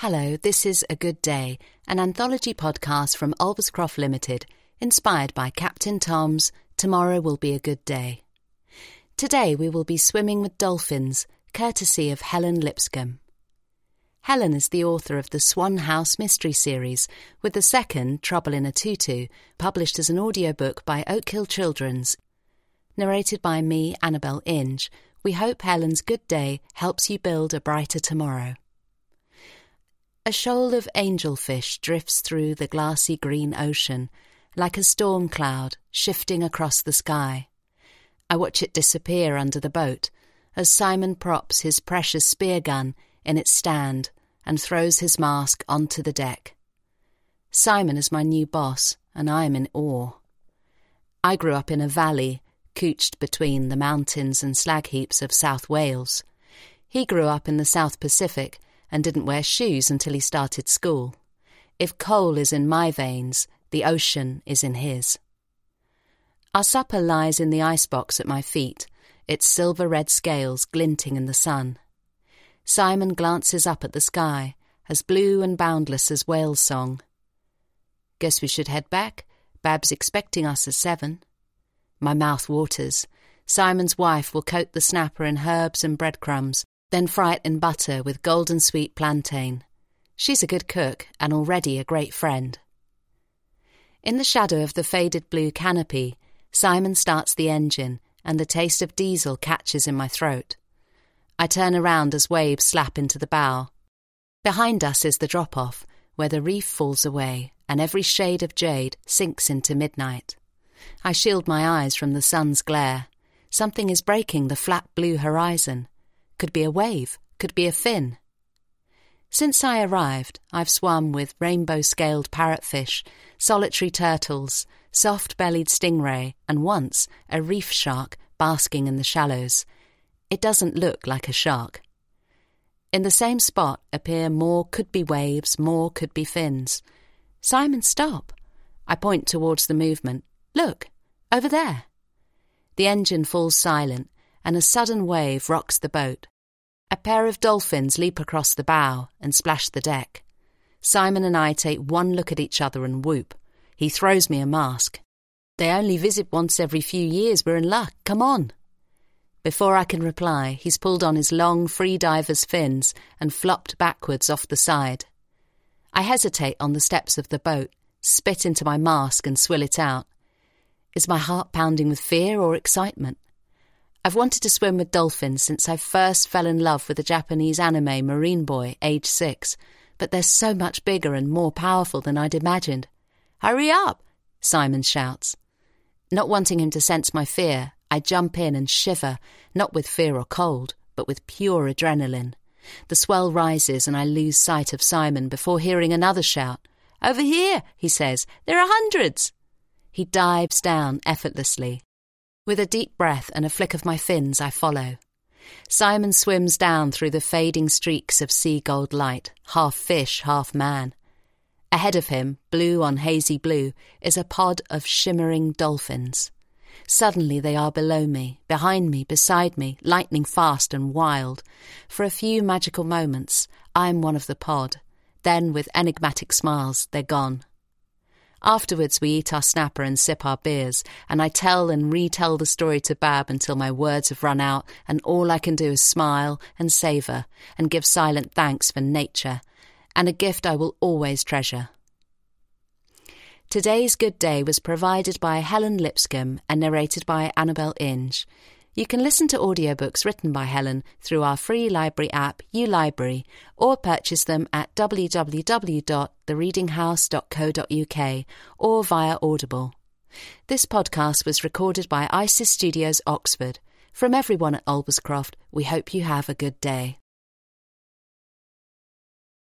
Hello, this is A Good Day, an anthology podcast from Ulverscroft Limited, inspired by Captain Tom's Tomorrow Will Be a Good Day. Today we will be swimming with dolphins, courtesy of Helen Lipscombe. Helen is the author of the Swan House Mystery Series, with the second, Trouble in a Tutu, published as an audiobook by Oakhill Children's. Narrated by me, Annabel Inge, we hope Helen's good day helps you build a brighter tomorrow. A shoal of angelfish drifts through the glassy green ocean, like a storm cloud shifting across the sky. I watch it disappear under the boat as Simon props his precious spear gun in its stand and throws his mask onto the deck. Simon is my new boss, and I am in awe. I grew up in a valley couched between the mountains and slag heaps of South Wales. He grew up in the South Pacific and didn't wear shoes until he started school. If coal is in my veins, the ocean is in his. Our supper lies in the icebox at my feet, its silver red scales glinting in the sun. Simon glances up at the sky, as blue and boundless as whale's song. Guess we should head back. Bab's expecting us at seven. My mouth waters. Simon's wife will coat the snapper in herbs and breadcrumbs, then fry it in butter with golden sweet plantain. She's a good cook and already a great friend. In the shadow of the faded blue canopy, Simon starts the engine and the taste of diesel catches in my throat. I turn around as waves slap into the bow. Behind us is the drop off, where the reef falls away and every shade of jade sinks into midnight. I shield my eyes from the sun's glare. Something is breaking the flat blue horizon could be a wave, could be a fin. Since I arrived, I've swum with rainbow scaled parrotfish, solitary turtles, soft bellied stingray, and once a reef shark basking in the shallows. It doesn't look like a shark. In the same spot appear more could be waves, more could be fins. Simon, stop. I point towards the movement. Look, over there. The engine falls silent, and a sudden wave rocks the boat. A pair of dolphins leap across the bow and splash the deck. Simon and I take one look at each other and whoop. He throws me a mask. They only visit once every few years. We're in luck. Come on. Before I can reply, he's pulled on his long free diver's fins and flopped backwards off the side. I hesitate on the steps of the boat, spit into my mask and swill it out. Is my heart pounding with fear or excitement? I've wanted to swim with dolphins since I first fell in love with the Japanese anime Marine Boy, age six, but they're so much bigger and more powerful than I'd imagined. Hurry up! Simon shouts. Not wanting him to sense my fear, I jump in and shiver, not with fear or cold, but with pure adrenaline. The swell rises and I lose sight of Simon before hearing another shout. Over here, he says. There are hundreds. He dives down effortlessly, with a deep breath and a flick of my fins, I follow. Simon swims down through the fading streaks of sea gold light, half fish, half man. Ahead of him, blue on hazy blue, is a pod of shimmering dolphins. Suddenly they are below me, behind me, beside me, lightning fast and wild. For a few magical moments, I am one of the pod. Then, with enigmatic smiles, they're gone. Afterwards, we eat our snapper and sip our beers, and I tell and retell the story to Bab until my words have run out, and all I can do is smile and savour and give silent thanks for nature, and a gift I will always treasure. Today's Good Day was provided by Helen Lipscombe and narrated by Annabel Inge. You can listen to audiobooks written by Helen through our free library app, uLibrary, or purchase them at www.thereadinghouse.co.uk or via Audible. This podcast was recorded by ISIS Studios Oxford. From everyone at Ulverscroft, we hope you have a good day.